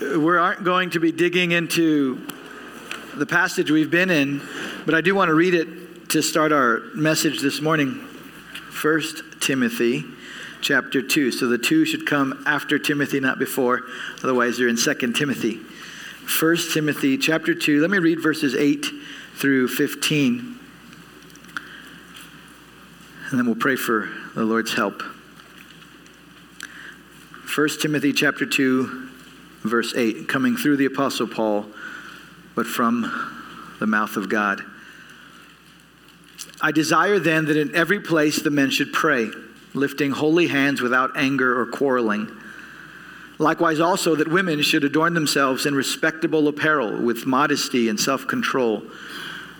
we aren't going to be digging into the passage we've been in, but I do want to read it to start our message this morning. First Timothy chapter 2. So the 2 should come after Timothy, not before. Otherwise, you're in Second Timothy. First Timothy chapter 2. Let me read verses 8 through 15. And then we'll pray for the Lord's help. 1 Timothy chapter 2 verse 8 coming through the apostle Paul but from the mouth of God. I desire then that in every place the men should pray, lifting holy hands without anger or quarreling. Likewise, also that women should adorn themselves in respectable apparel with modesty and self control,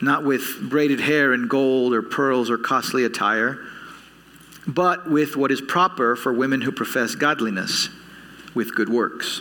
not with braided hair and gold or pearls or costly attire, but with what is proper for women who profess godliness, with good works.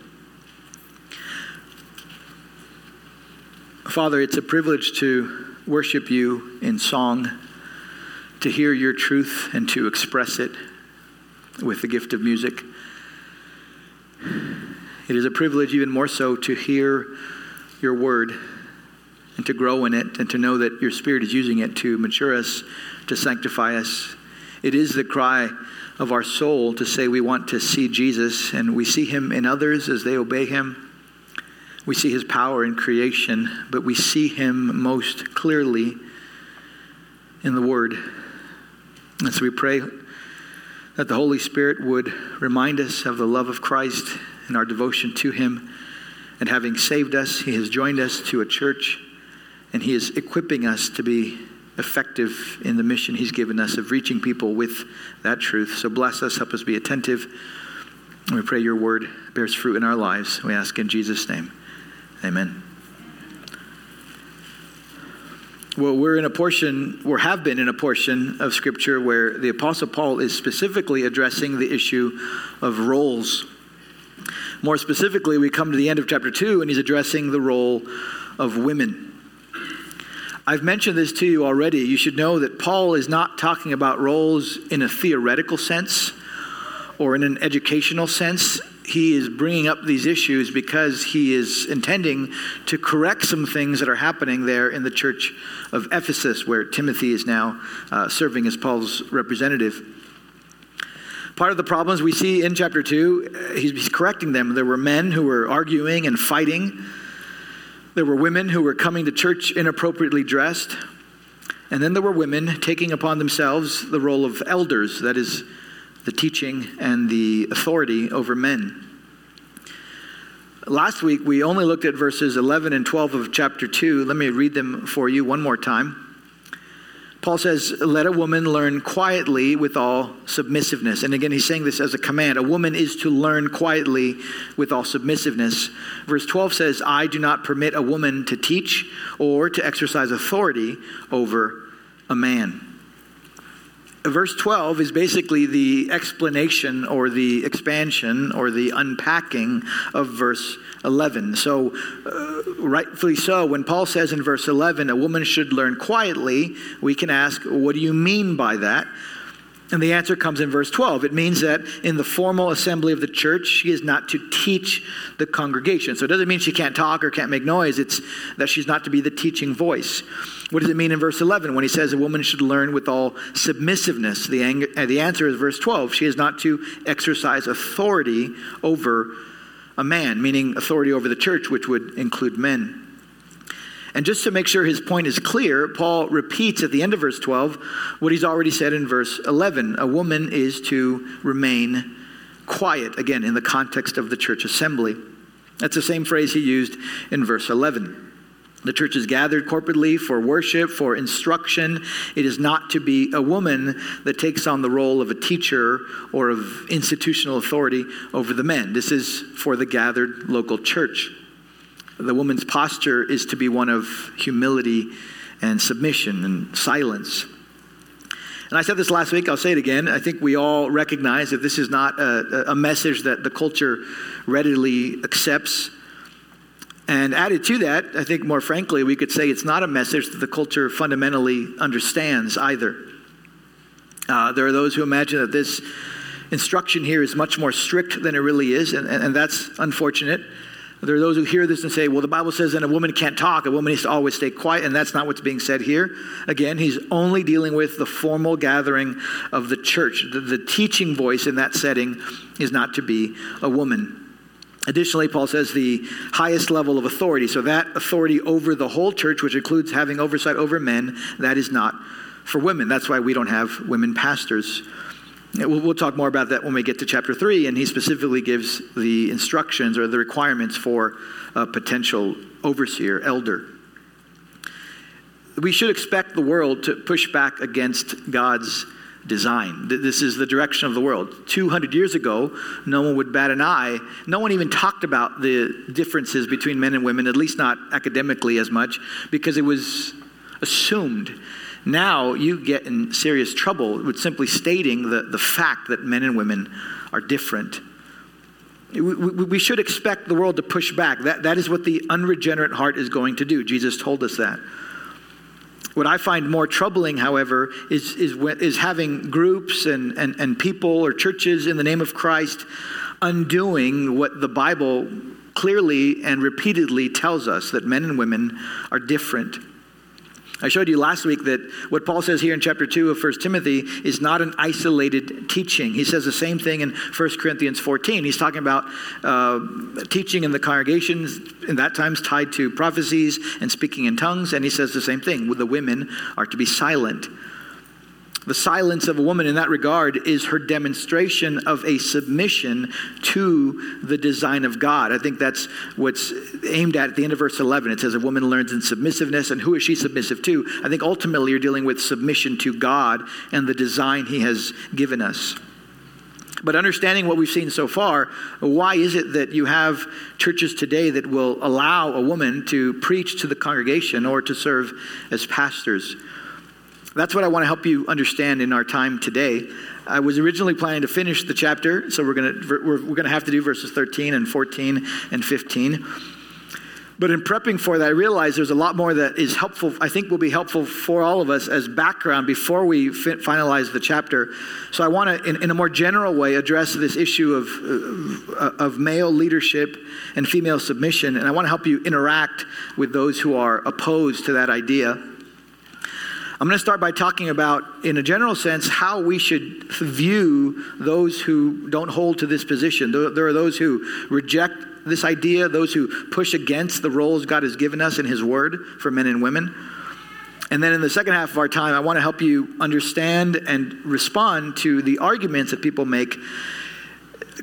Father, it's a privilege to worship you in song, to hear your truth and to express it with the gift of music. It is a privilege, even more so, to hear your word and to grow in it and to know that your Spirit is using it to mature us, to sanctify us. It is the cry of our soul to say we want to see Jesus and we see him in others as they obey him. We see his power in creation, but we see him most clearly in the Word. And so we pray that the Holy Spirit would remind us of the love of Christ and our devotion to him. And having saved us, he has joined us to a church, and he is equipping us to be effective in the mission he's given us of reaching people with that truth. So bless us, help us be attentive. We pray your word bears fruit in our lives. We ask in Jesus' name. Amen. Well, we're in a portion, or have been in a portion of Scripture where the Apostle Paul is specifically addressing the issue of roles. More specifically, we come to the end of chapter 2, and he's addressing the role of women. I've mentioned this to you already. You should know that Paul is not talking about roles in a theoretical sense or in an educational sense he is bringing up these issues because he is intending to correct some things that are happening there in the church of Ephesus, where Timothy is now uh, serving as Paul's representative. Part of the problems we see in chapter 2, uh, he's, he's correcting them. There were men who were arguing and fighting, there were women who were coming to church inappropriately dressed, and then there were women taking upon themselves the role of elders, that is, the teaching and the authority over men. Last week, we only looked at verses 11 and 12 of chapter 2. Let me read them for you one more time. Paul says, Let a woman learn quietly with all submissiveness. And again, he's saying this as a command. A woman is to learn quietly with all submissiveness. Verse 12 says, I do not permit a woman to teach or to exercise authority over a man verse 12 is basically the explanation or the expansion or the unpacking of verse 11. So, uh, rightfully so, when Paul says in verse 11, a woman should learn quietly, we can ask, what do you mean by that? And the answer comes in verse 12. It means that in the formal assembly of the church, she is not to teach the congregation. So it doesn't mean she can't talk or can't make noise, it's that she's not to be the teaching voice. What does it mean in verse 11 when he says a woman should learn with all submissiveness? The, ang- uh, the answer is verse 12. She is not to exercise authority over a man, meaning authority over the church, which would include men. And just to make sure his point is clear, Paul repeats at the end of verse 12 what he's already said in verse 11. A woman is to remain quiet, again, in the context of the church assembly. That's the same phrase he used in verse 11. The church is gathered corporately for worship, for instruction. It is not to be a woman that takes on the role of a teacher or of institutional authority over the men. This is for the gathered local church. The woman's posture is to be one of humility and submission and silence. And I said this last week, I'll say it again. I think we all recognize that this is not a, a message that the culture readily accepts. And added to that, I think more frankly, we could say it's not a message that the culture fundamentally understands either. Uh, there are those who imagine that this instruction here is much more strict than it really is, and, and, and that's unfortunate. There are those who hear this and say, well, the Bible says that a woman can't talk, a woman needs to always stay quiet, and that's not what's being said here. Again, he's only dealing with the formal gathering of the church. The, the teaching voice in that setting is not to be a woman. Additionally, Paul says the highest level of authority, so that authority over the whole church, which includes having oversight over men, that is not for women. That's why we don't have women pastors. We'll, talk more about that when we get to chapter 3, and he specifically gives the instructions or the requirements for a potential overseer, elder. We should expect the world to push back against God's design. This is the direction of the world. 200 years ago, no one would bat an eye. No one even talked about the differences between men and women, at least not academically as much, because it was assumed now you get in serious trouble with simply stating the, the fact that men and women are different. We, we, we should expect the world to push back. That, that is what the unregenerate heart is going to do. Jesus told us that. What I find more troubling, however, is, is, is having groups and, and, and people or churches in the name of Christ undoing what the Bible clearly and repeatedly tells us that men and women are different. I showed you last week that what Paul says here in chapter 2 of 1 Timothy is not an isolated teaching. He says the same thing in 1 Corinthians 14. He's talking about uh, teaching in the congregations, in that times tied to prophecies and speaking in tongues, and he says the same thing. The women are to be silent. The silence of a woman in that regard is her demonstration of a submission to the design of God. I think that's what's aimed at at the end of verse 11. It says, A woman learns in submissiveness, and who is she submissive to? I think ultimately you're dealing with submission to God and the design He has given us. But understanding what we've seen so far, why is it that you have churches today that will allow a woman to preach to the congregation or to serve as pastors? That's what I want to help you understand in our time today. I was originally planning to finish the chapter, so we're going to we're, we're going to have to do verses 13 and 14 and 15. But in prepping for that, I realized there's a lot more that is helpful, I think will be helpful for all of us as background before we finalize the chapter. So I want to, in, in, a more general way, address this issue of, uh, of male leadership and female submission. And I want to help you interact with those who are opposed to that idea. I'm going to start by talking about, in a general sense, how we should view those who don't hold to this position. There are those who reject this idea, those who push against the roles God has given us in His Word for men and women. And then in the second half of our time, I want to help you understand and respond to the arguments that people make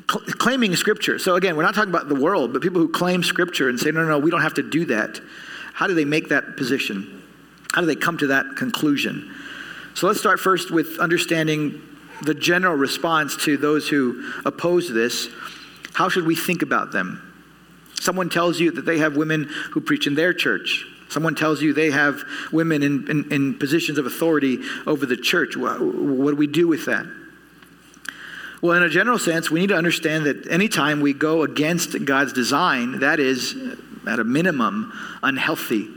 claiming Scripture. So again, we're not talking about the world, but people who claim Scripture and say, no, no, no, we don't have to do that. How do they make that position? How do they come to that conclusion? So let's start first with understanding the general response to those who oppose this. How should we think about them? Someone tells you that they have women who preach in their church. Someone tells you they have women in, in, in positions of authority over the church. What, what do we do with that? Well, in a general sense, we need to understand that anytime we go against God's design, that is, at a minimum, unhealthy.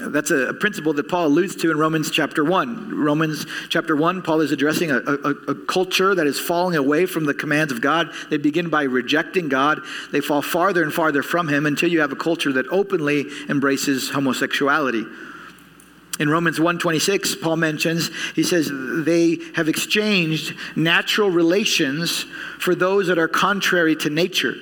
That's a, principle that Paul alludes to in Romans chapter 1. Romans chapter 1, Paul is addressing a, a, a, culture that is falling away from the commands of God. They begin by rejecting God. They fall farther and farther from Him until you have a culture that openly embraces homosexuality. In Romans 1:26, Paul mentions, he says, they have exchanged natural relations for those that are contrary to nature.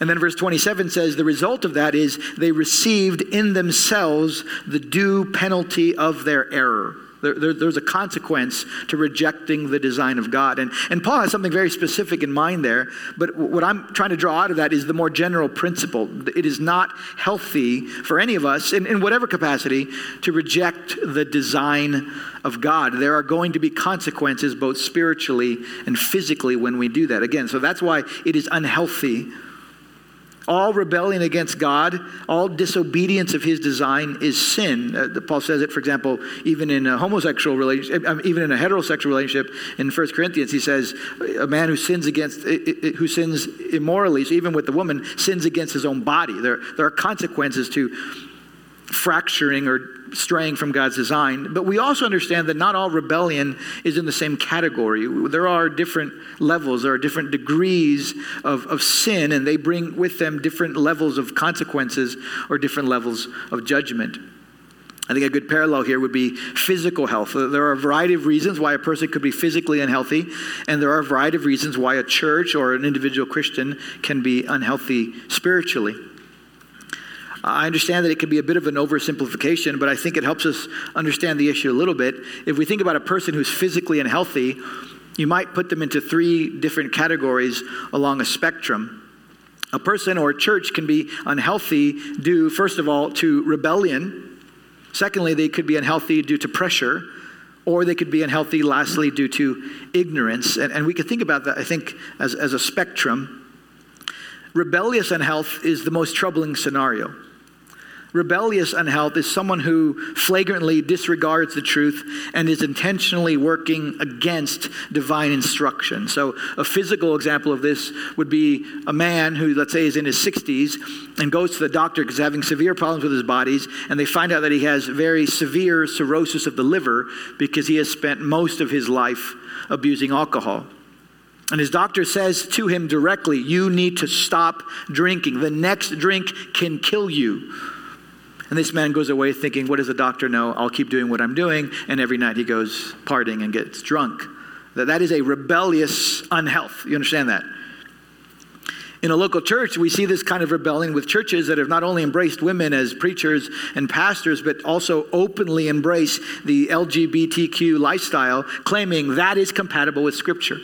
And then verse 27 says the result of that is they received in themselves the due penalty of their error. There, there, there's a consequence to rejecting the design of God. And, and Paul has something very specific in mind there, but what I'm trying to draw out of that is the more general principle. It is not healthy for any of us, in, in whatever capacity, to reject the design of God. There are going to be consequences both spiritually and physically when we do that. Again, so that's why it is unhealthy all rebellion against God, all disobedience of his design is sin. Uh, Paul says it, for example, even in a homosexual relationship, um, even in a heterosexual relationship in 1 Corinthians, he says, a man who sins against, who sins immorally, so even with the woman, sins against his own body. There, there are consequences to fracturing or straying from God's design. But we also understand that not all rebellion is in the same category. There are different levels, there are different degrees of, of sin, and they bring with them different levels of consequences or different levels of judgment. I think a good parallel here would be physical health. There are a variety of reasons why a person could be physically unhealthy, and there are a variety of reasons why a church or an individual Christian can be unhealthy spiritually. I understand that it can be a bit of an oversimplification, but I think it helps us understand the issue a little bit. If we think about a person who's physically unhealthy, you might put them into three different categories along a spectrum. A person or a church can be unhealthy due, first of all, to rebellion. Secondly, they could be unhealthy due to pressure, or they could be unhealthy, lastly, due to ignorance. And, and we could think about that, I think, as, as a spectrum. Rebellious unhealth is the most troubling scenario. Rebellious unhealth is someone who flagrantly disregards the truth and is intentionally working against divine instruction. So, a physical example of this would be a man who, let's say, is in his 60s and goes to the doctor because having severe problems with his bodies, and they find out that he has very severe cirrhosis of the liver because he has spent most of his life abusing alcohol. And his doctor says to him directly, You need to stop drinking. The next drink can kill you. And this man goes away thinking, What does the doctor know? I'll keep doing what I'm doing. And every night he goes partying and gets drunk. That, that is a rebellious unhealth. You understand that? In a local church, we see this kind of rebellion with churches that have not only embraced women as preachers and pastors, but also openly embrace the LGBTQ lifestyle, claiming that is compatible with Scripture.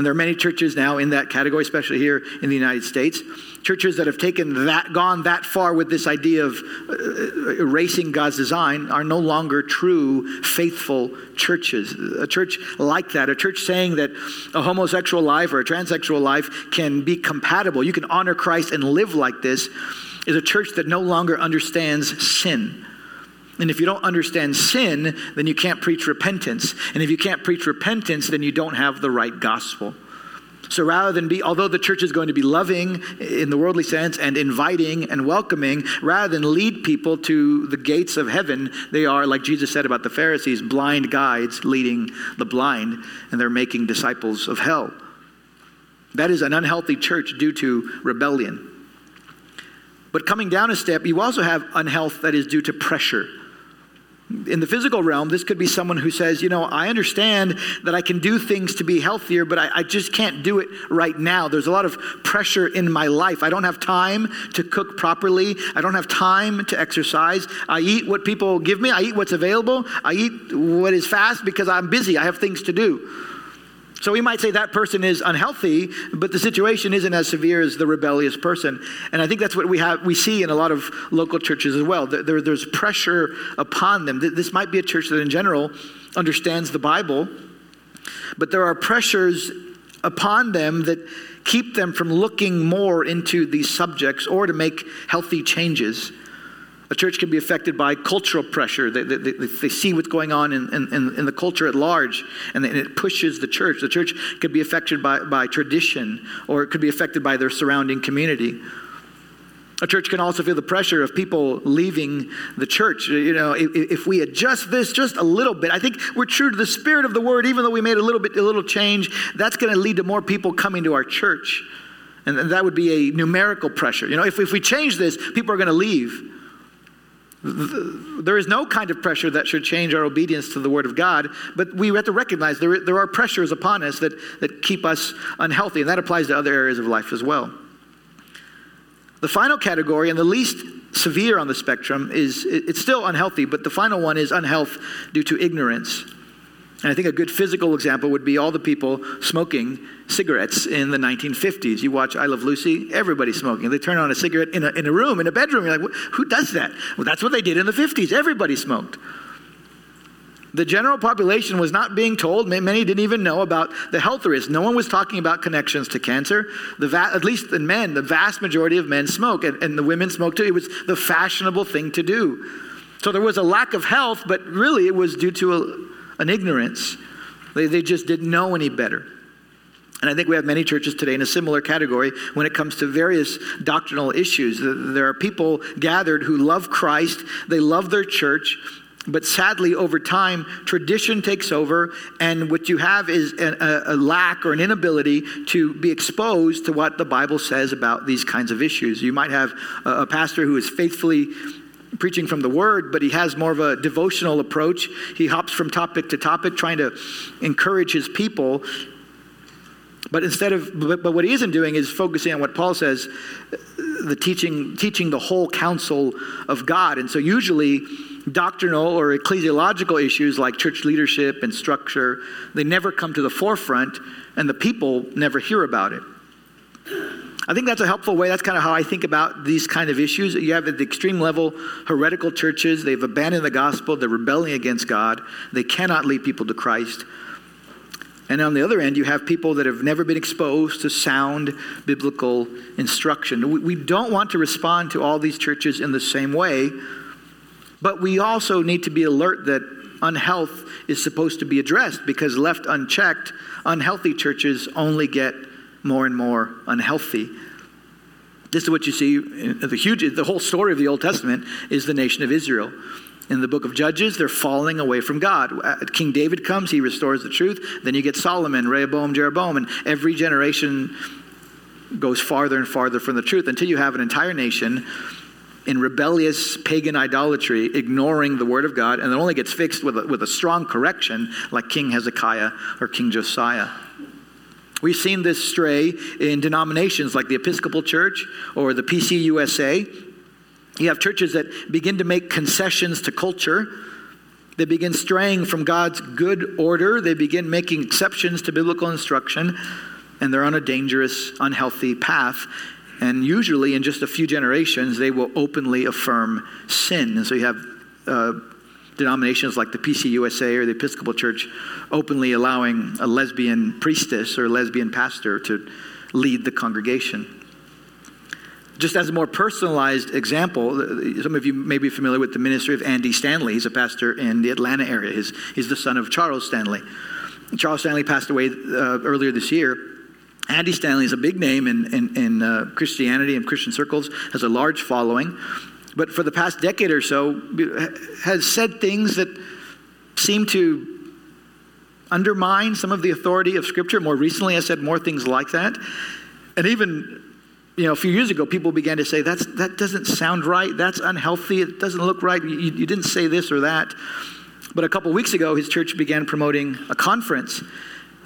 And there are many churches now in that category, especially here in the United States. Churches that have taken that, gone that far with this idea of uh, erasing God's design are no longer true, faithful churches. A church like that, a church saying that a homosexual life or a transsexual life can be compatible, you can honor Christ and live like this, is a church that no longer understands sin. And if you don't understand sin, then you can't preach repentance. And if you can't preach repentance, then you don't have the right gospel. So rather than be, although the church is going to be loving in the worldly sense and inviting and welcoming, rather than lead people to the gates of heaven, they are, like Jesus said about the Pharisees, blind guides leading the blind, and they're making disciples of hell. That is an unhealthy church due to rebellion. But coming down a step, you also have unhealth that is due to pressure in the physical realm, this could be someone who says, You know, I understand that I can do things to be healthier, but I, I, just can't do it right now. There's a lot of pressure in my life. I don't have time to cook properly. I don't have time to exercise. I eat what people give me, I eat what's available. I eat what is fast because I'm busy. I have things to do. So we might say that person is unhealthy, but the situation isn't as severe as the rebellious person. And I think that's what we have we see in a lot of local churches as well. There, there's pressure upon them. This might be a church that in general understands the Bible, but there are pressures upon them that keep them from looking more into these subjects or to make healthy changes. A church can be affected by cultural pressure. They, they, they see what's going on in, in, in, the culture at large, and it pushes the church. The church could be affected by, by tradition, or it could be affected by their surrounding community. A church can also feel the pressure of people leaving the church. You know, if, if, we adjust this just a little bit, I think we're true to the spirit of the word, even though we made a little bit, a little change, that's going to lead to more people coming to our church. And that would be a numerical pressure. You know, if, if we change this, people are going to leave. There is no kind of pressure that should change our obedience to the Word of God, but we have to recognize there, there are pressures upon us that, that keep us unhealthy, and that applies to other areas of life as well. The final category, and the least severe on the spectrum is it's still unhealthy, but the final one is unhealth due to ignorance. And I think a good physical example would be all the people smoking cigarettes in the 1950s. You watch I Love Lucy, everybody's smoking. They turn on a cigarette in a, in a room, in a bedroom. You're like, who does that? Well, that's what they did in the 50s. Everybody smoked. The general population was not being told, many didn't even know about the health risks. No one was talking about connections to cancer. The va- at least in men, the vast majority of men smoke, and, and the women smoke too. It was the fashionable thing to do. So there was a lack of health, but really it was due to a, an ignorance. They, they just didn't know any better. And I think we have many churches today in a similar category when it comes to various doctrinal issues. There are people gathered who love Christ, they love their church, but sadly, over time, tradition takes over, and what you have is a, a, lack or an inability to be exposed to what the Bible says about these kinds of issues. You might have a, a pastor who is faithfully preaching from the word, but he has more of a devotional approach. He hops from topic to topic, trying to encourage his people. But instead of, but, but what he isn't doing is focusing on what Paul says, the teaching, teaching the whole counsel of God. And so usually, doctrinal or ecclesiological issues like church leadership and structure, they never come to the forefront and the people never hear about it. I think that's a helpful way. That's kind of how I think about these kind of issues. You have at the extreme level heretical churches, they've abandoned the gospel, they're rebelling against God, they cannot lead people to Christ. And on the other end, you have people that have never been exposed to sound biblical instruction. We don't want to respond to all these churches in the same way but we also need to be alert that unhealth is supposed to be addressed because left unchecked, unhealthy churches only get more and more unhealthy. This is what you see the huge the whole story of the Old Testament is the nation of Israel. In the book of Judges, they're falling away from God. Uh, King David comes, he restores the truth. Then you get Solomon, Rehoboam, Jeroboam, and every generation goes farther and farther from the truth until you have an entire nation in rebellious pagan idolatry, ignoring the word of God, and it only gets fixed with a, with a strong correction like King Hezekiah or King Josiah. We've seen this stray in denominations like the Episcopal Church or the PCUSA. You have churches that begin to make concessions to culture. They begin straying from God's good order. They begin making exceptions to biblical instruction, and they're on a dangerous, unhealthy path. And usually, in just a few generations, they will openly affirm sin. And so you have uh, denominations like the PCUSA or the Episcopal Church openly allowing a lesbian priestess or a lesbian pastor to lead the congregation. Just as a more personalized example, some of you may be familiar with the ministry of Andy Stanley. He's a pastor in the Atlanta area. He's, he's the son of Charles Stanley. Charles Stanley passed away uh, earlier this year. Andy Stanley is a big name in, in, in uh, Christianity and Christian circles, has a large following, but for the past decade or so has said things that seem to undermine some of the authority of Scripture. More recently, has said more things like that. And even you know, a few years ago, people began to say, That's, that doesn't sound right. That's unhealthy. It doesn't look right. You, you didn't say this or that. But a couple weeks ago, his church began promoting a conference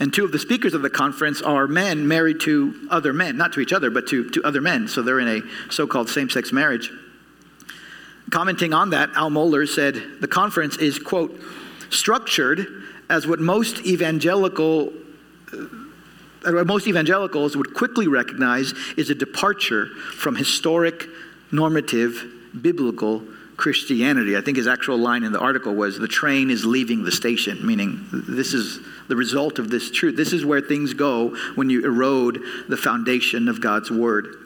and two of the speakers of the conference are men married to other men, not to each other, but to, to other men. So they're in a so called same sex marriage. Commenting on that, Al Mohler said the conference is, quote, structured as what most evangelical. Uh, what most evangelicals would quickly recognize is a departure from historic, normative, biblical Christianity. I think his actual line in the article was the train is leaving the station, meaning this is the result of this truth. This is where things go when you erode the foundation of God's word.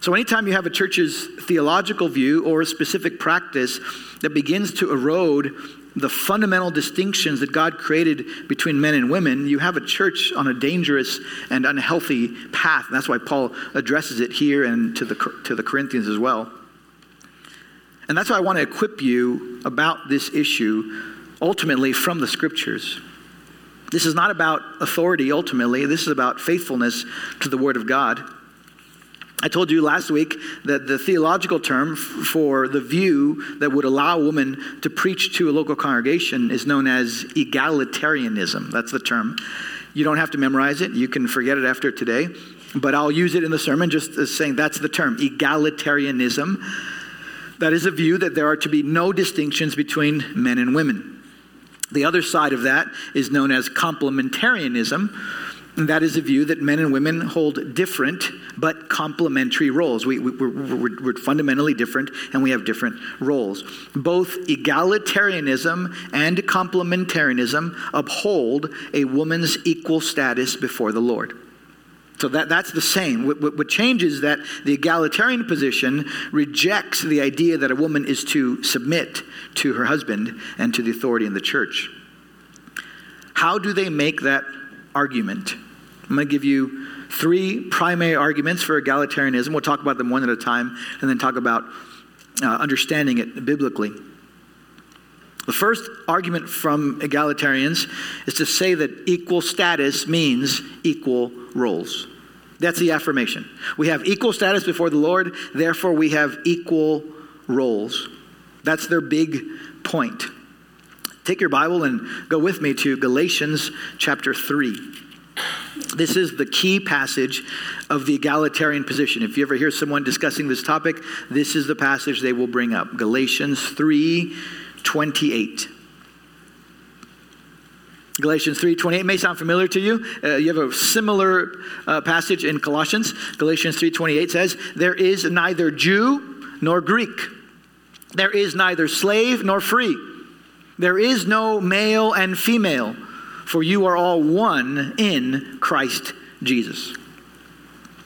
So, anytime you have a church's theological view or a specific practice that begins to erode the fundamental distinctions that God created between men and women, you have a church on a dangerous and unhealthy path. And that's why Paul addresses it here and to the, to the Corinthians as well. And that's why I want to equip you about this issue ultimately from the scriptures. This is not about authority ultimately, this is about faithfulness to the Word of God. I told you last week that the theological term for the view that would allow a woman to preach to a local congregation is known as egalitarianism. That's the term. You don't have to memorize it, you can forget it after today. but I'll use it in the sermon just as saying that's the term egalitarianism. That is a view that there are to be no distinctions between men and women. The other side of that is known as complementarianism. And that is a view that men and women hold different but complementary roles. We, we, we're, we're fundamentally different and we have different roles. Both egalitarianism and complementarianism uphold a woman's equal status before the Lord. So that, that's the same. What, what, what, changes is that the egalitarian position rejects the idea that a woman is to submit to her husband and to the authority in the church. How do they make that argument? I'm going to give you three primary arguments for egalitarianism. We'll talk about them one at a time and then talk about uh, understanding it biblically. The first argument from egalitarians is to say that equal status means equal roles. That's the affirmation. We have equal status before the Lord, therefore, we have equal roles. That's their big point. Take your Bible and go with me to Galatians chapter 3. This is the key passage of the egalitarian position. If you ever hear someone discussing this topic, this is the passage they will bring up. Galatians 3 28. Galatians 3:28 may sound familiar to you. Uh, you have a similar uh, passage in Colossians. Galatians 3:28 says, "There is neither Jew nor Greek. There is neither slave nor free. There is no male and female, for you are all one in Christ Jesus."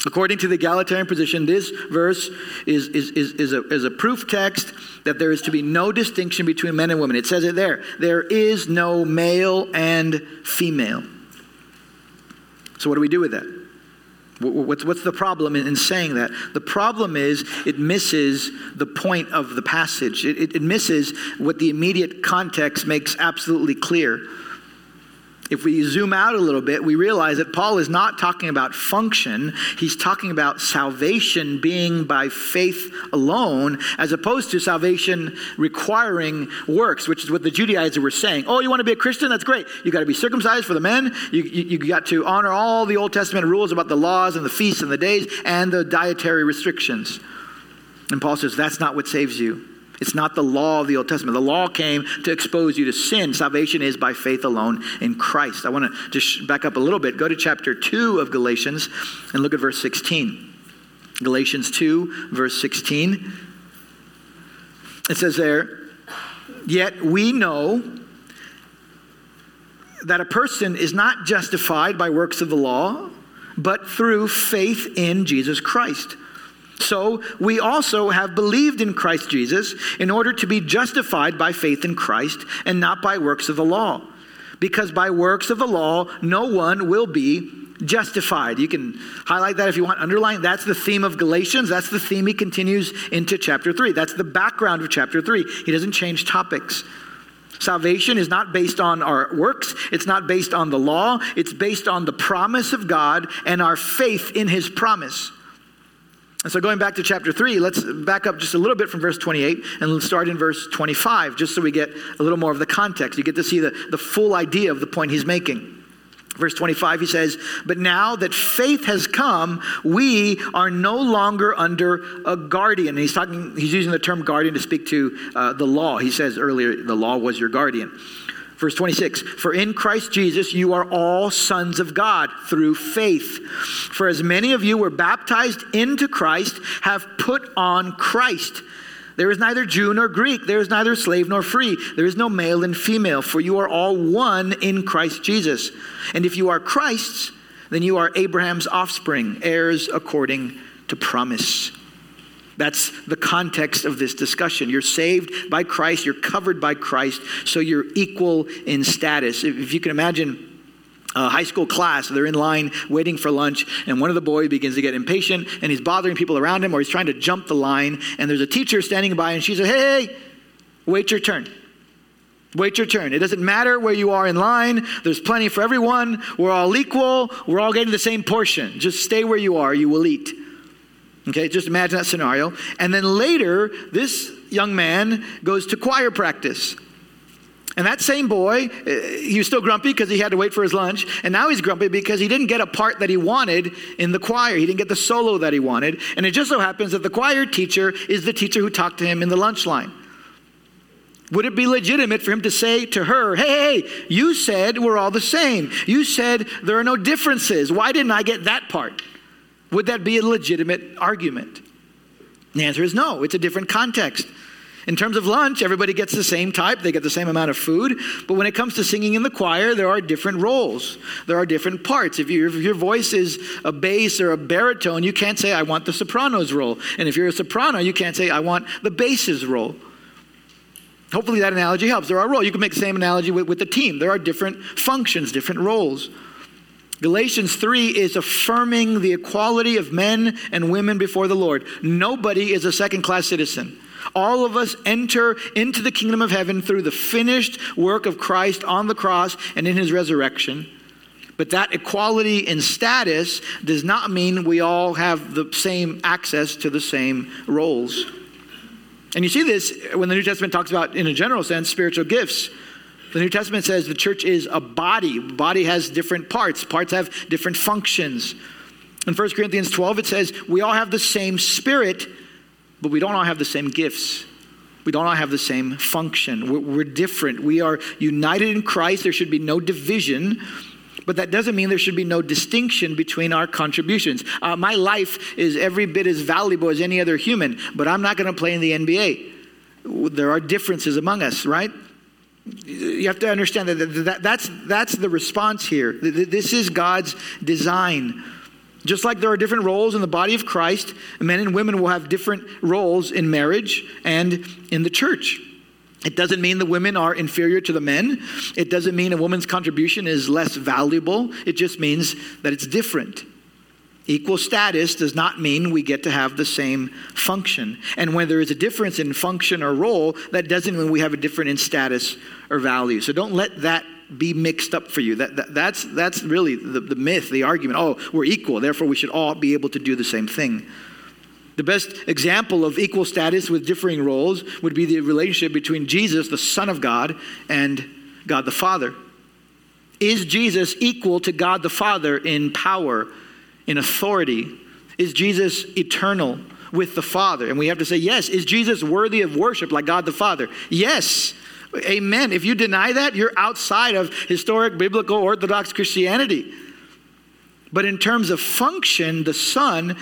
According to the egalitarian position, this verse is, is, is, is, a, is a proof text that there is to be no distinction between men and women. It says it there. There is no male and female. So, what do we do with that? What's, the problem in, saying that? The problem is it misses the point of the passage, it misses what the immediate context makes absolutely clear. If we zoom out a little bit, we realize that Paul is not talking about function. He's talking about salvation being by faith alone, as opposed to salvation requiring works, which is what the Judaizers were saying. Oh, you want to be a Christian? That's great. You got to be circumcised for the men. You, you, you got to honor all the Old Testament rules about the laws and the feasts and the days and the dietary restrictions. And Paul says that's not what saves you. It's not the law of the Old Testament. The law came to expose you to sin. Salvation is by faith alone in Christ. I want to just back up a little bit. Go to chapter 2 of Galatians and look at verse 16. Galatians 2, verse 16. It says there, Yet we know that a person is not justified by works of the law, but through faith in Jesus Christ. So we also have believed in Christ Jesus in order to be justified by faith in Christ and not by works of the law. Because by works of the law, no one will be justified. You can highlight that if you want, underline. That's the theme of Galatians. That's the theme he continues into chapter 3. That's the background of chapter 3. He doesn't change topics. Salvation is not based on our works, it's not based on the law, it's based on the promise of God and our faith in his promise. And so, going back to chapter 3, let's back up just a little bit from verse 28 and start in verse 25, just so we get a little more of the context. You get to see the, the full idea of the point he's making. Verse 25, he says, But now that faith has come, we are no longer under a guardian. And he's talking, he's using the term guardian to speak to uh, the law. He says earlier, the law was your guardian. Verse 26 For in Christ Jesus you are all sons of God through faith. For as many of you were baptized into Christ have put on Christ. There is neither Jew nor Greek, there is neither slave nor free, there is no male and female, for you are all one in Christ Jesus. And if you are Christ's, then you are Abraham's offspring, heirs according to promise. That's the context of this discussion. You're saved by Christ, you're covered by Christ, so you're equal in status. If you can imagine, a high school class, they're in line waiting for lunch, and one of the boys begins to get impatient, and he's bothering people around him, or he's trying to jump the line, and there's a teacher standing by, and she says, Hey, wait your turn. Wait your turn. It doesn't matter where you are in line. There's plenty for everyone. We're all equal. We're all getting the same portion. Just stay where you are. You will eat. Okay, just imagine that scenario. And then later, this young man goes to choir practice. And that same boy, uh, he was still grumpy because he had to wait for his lunch. And now he's grumpy because he didn't get a part that he wanted in the choir. He didn't get the solo that he wanted. And it just so happens that the choir teacher is the teacher who talked to him in the lunch line. Would it be legitimate for him to say to her, hey, hey, you said we're all the same. You said there are no differences. Why didn't I get that part? Would that be a legitimate argument? The answer is no, it's a different context. In terms of lunch, everybody gets the same type, they get the same amount of food. But when it comes to singing in the choir, there are different roles, there are different parts. If, if your voice is a bass or a baritone, you can't say, I want the soprano's role. And if you're a soprano, you can't say, I want the bass's role. Hopefully that analogy helps. There are roles. You can make the same analogy with, with the team. There are different functions, different roles. Galatians 3 is affirming the equality of men and women before the Lord. Nobody is a second class citizen. All of us enter into the kingdom of heaven through the finished work of Christ on the cross and in his resurrection. But that equality in status does not mean we all have the same access to the same roles. And you see this when the New Testament talks about, in a general sense, spiritual gifts. The New Testament says the church is a body. Body has different parts. Parts have different functions. In 1 Corinthians 12, it says we all have the same spirit, but we don't all have the same gifts. We don't all have the same function. We're, we're different. We are united in Christ. There should be no division. But that doesn't mean there should be no distinction between our contributions. Uh, my life is every bit as valuable as any other human, but I'm not going to play in the NBA. There are differences among us, right? You have to understand that, that that's, that's the response here. This is God's design. Just like there are different roles in the body of Christ, men and women will have different roles in marriage and in the church. It doesn't mean the women are inferior to the men. It doesn't mean a woman's contribution is less valuable. It just means that it's different. Equal status does not mean we get to have the same function. And when there is a difference in function or role, that doesn't mean we have a different in status or value. So don't let that be mixed up for you. That, that that's, that's really the, the myth, the argument. Oh, we're equal, therefore we should all be able to do the same thing. The best example of equal status with differing roles would be the relationship between Jesus, the Son of God, and God the Father. Is Jesus equal to God the Father in power, in authority? Is Jesus eternal with the Father? And we have to say, yes. Is Jesus worthy of worship like God the Father? Yes. Amen. If you deny that, you're outside of historic biblical Orthodox Christianity. But in terms of function, the Son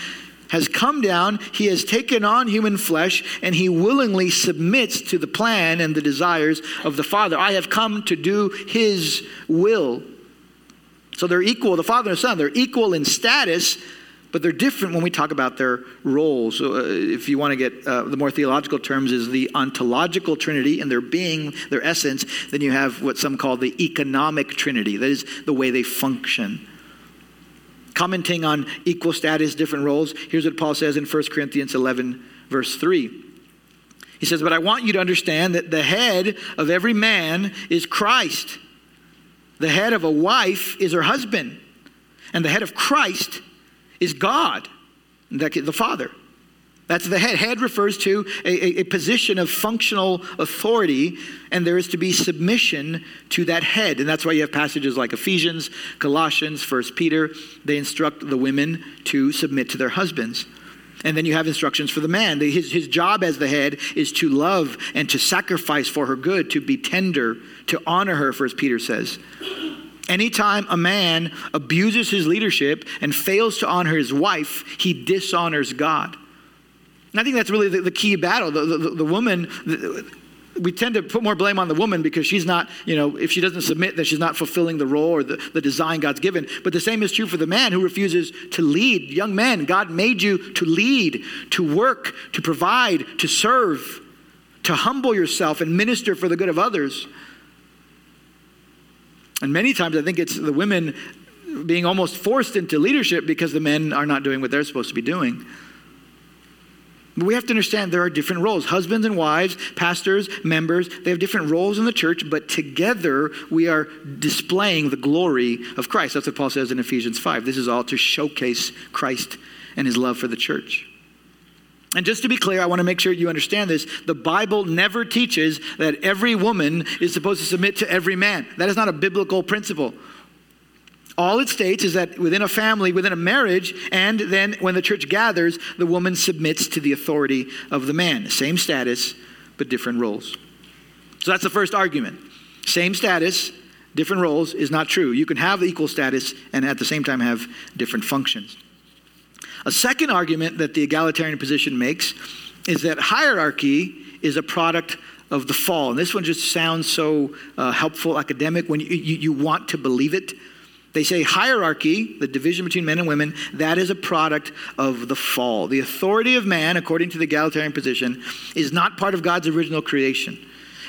has come down, he has taken on human flesh, and he willingly submits to the plan and the desires of the Father. I have come to do his will. So they're equal, the Father and the Son, they're equal in status, but they're different when we talk about their roles. So, uh, if you want to get uh, the more theological terms, is the ontological Trinity and their being, their essence. Then you have what some call the economic Trinity. That is the way they function commenting on equal status, different roles, here's what Paul says in 1 Corinthians 11, verse 3. He says, But I want you to understand that the head of every man is Christ. The head of a wife is her husband. And the head of Christ is God, the Father. That's the head. Head refers to a, a, a, position of functional authority, and there is to be submission to that head. And that's why you have passages like Ephesians, Colossians, First Peter. They instruct the women to submit to their husbands. And then you have instructions for the man. His, his job as the head is to love and to sacrifice for her good, to be tender, to honor her, First Peter says. Anytime a man abuses his leadership and fails to honor his wife, he dishonors God. And I think that's really the, the key battle. The, the, the woman, we tend to put more blame on the woman because she's not, you know, if she doesn't submit, then she's not fulfilling the role or the, the design God's given. But the same is true for the man who refuses to lead. Young men, God made you to lead, to work, to provide, to serve, to humble yourself and minister for the good of others. And many times I think it's the women being almost forced into leadership because the men are not doing what they're supposed to be doing. But we have to understand there are different roles. Husbands and wives, pastors, members, they have different roles in the church, but together we are displaying the glory of Christ. That's what Paul says in Ephesians 5. This is all to showcase Christ and his love for the church. And just to be clear, I want to make sure you understand this. The Bible never teaches that every woman is supposed to submit to every man. That is not a biblical principle. All it states is that within a family, within a marriage, and then when the church gathers, the woman submits to the authority of the man. Same status, but different roles. So that's the first argument. Same status, different roles is not true. You can have equal status and at the same time have different functions. A second argument that the egalitarian position makes is that hierarchy is a product of the fall. And this one just sounds so uh, helpful, academic, when you, you, you want to believe it. They say hierarchy, the division between men and women, that is a product of the fall. The authority of man, according to the egalitarian position, is not part of God's original creation.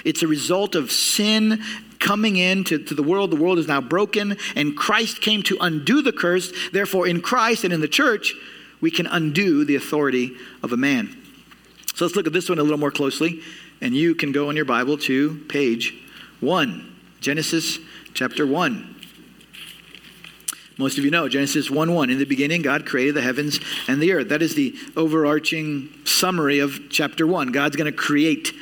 It's a result of sin coming into to the world. The world is now broken, and Christ came to undo the curse. Therefore, in Christ and in the church, we can undo the authority of a man. So let's look at this one a little more closely. And you can go in your Bible to page 1, Genesis chapter 1. Most of you know Genesis 1 1. In the beginning, God created the heavens and the earth. That is the overarching summary of chapter 1. God's going to create.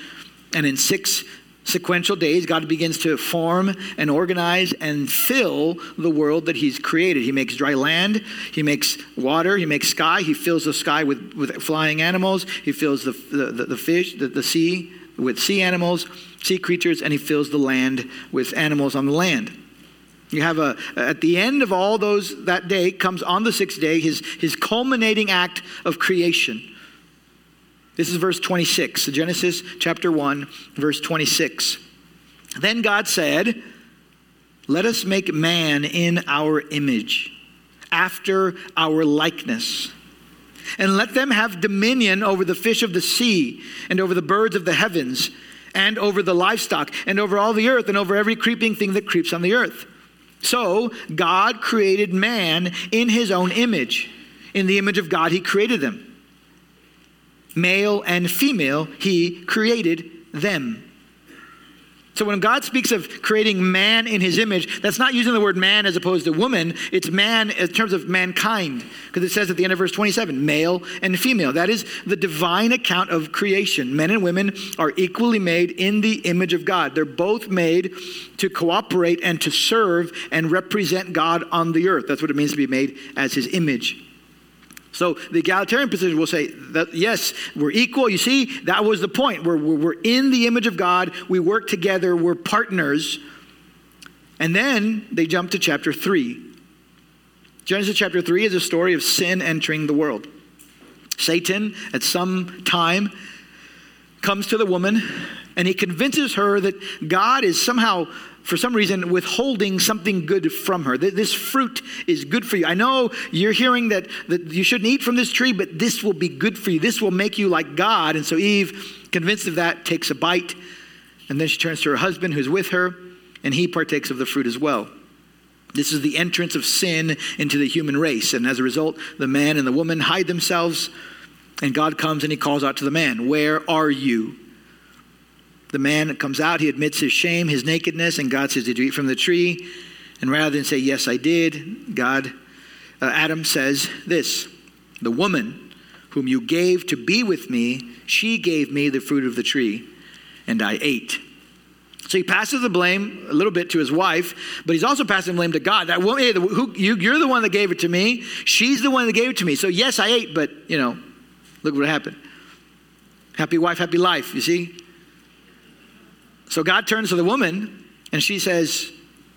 And in six sequential days, God begins to form and organize and fill the world that He's created. He makes dry land, He makes water, He makes sky, He fills the sky with, with flying animals, He fills the, the, the fish, the, the sea with sea animals, sea creatures, and He fills the land with animals on the land. You have a, at the end of all those, that day comes on the sixth day, his, his culminating act of creation. This is verse 26, Genesis chapter 1, verse 26. Then God said, Let us make man in our image, after our likeness. And let them have dominion over the fish of the sea, and over the birds of the heavens, and over the livestock, and over all the earth, and over every creeping thing that creeps on the earth. So God created man in his own image. In the image of God, he created them male and female, he created them. So when God speaks of creating man in his image, that's not using the word man as opposed to woman. It's man in terms of mankind. Because it says at the end of verse 27, male and female. That is the divine account of creation. Men and women are equally made in the image of God. They're both made to cooperate and to serve and represent God on the earth. That's what it means to be made as his image. So the egalitarian position will say that yes, we're equal. You see, that was the point. We're, we're in the image of God. We work together. We're partners. And then they jump to chapter 3. Genesis chapter 3 is a story of sin entering the world. Satan, at some time, comes to the woman and he convinces her that God is somehow for some reason, withholding something good from her. This fruit is good for you. I know you're hearing that, that you shouldn't eat from this tree, but this will be good for you. This will make you like God. And so Eve, convinced of that, takes a bite. And then she turns to her husband who's with her, and he partakes of the fruit as well. This is the entrance of sin into the human race. And as a result, the man and the woman hide themselves, and God comes and he calls out to the man, Where are you? The man comes out, he admits his shame, his nakedness, and God says, Did you eat from the tree? And rather than say, Yes, I did, God, uh, Adam says this The woman whom you gave to be with me, she gave me the fruit of the tree, and I ate. So he passes the blame a little bit to his wife, but he's also passing blame to God. That woman, hey, the, who, you, you're the one that gave it to me. She's the one that gave it to me. So yes, I ate, but you know, look what happened. Happy wife, happy life. You see, so God turns to the woman and she says,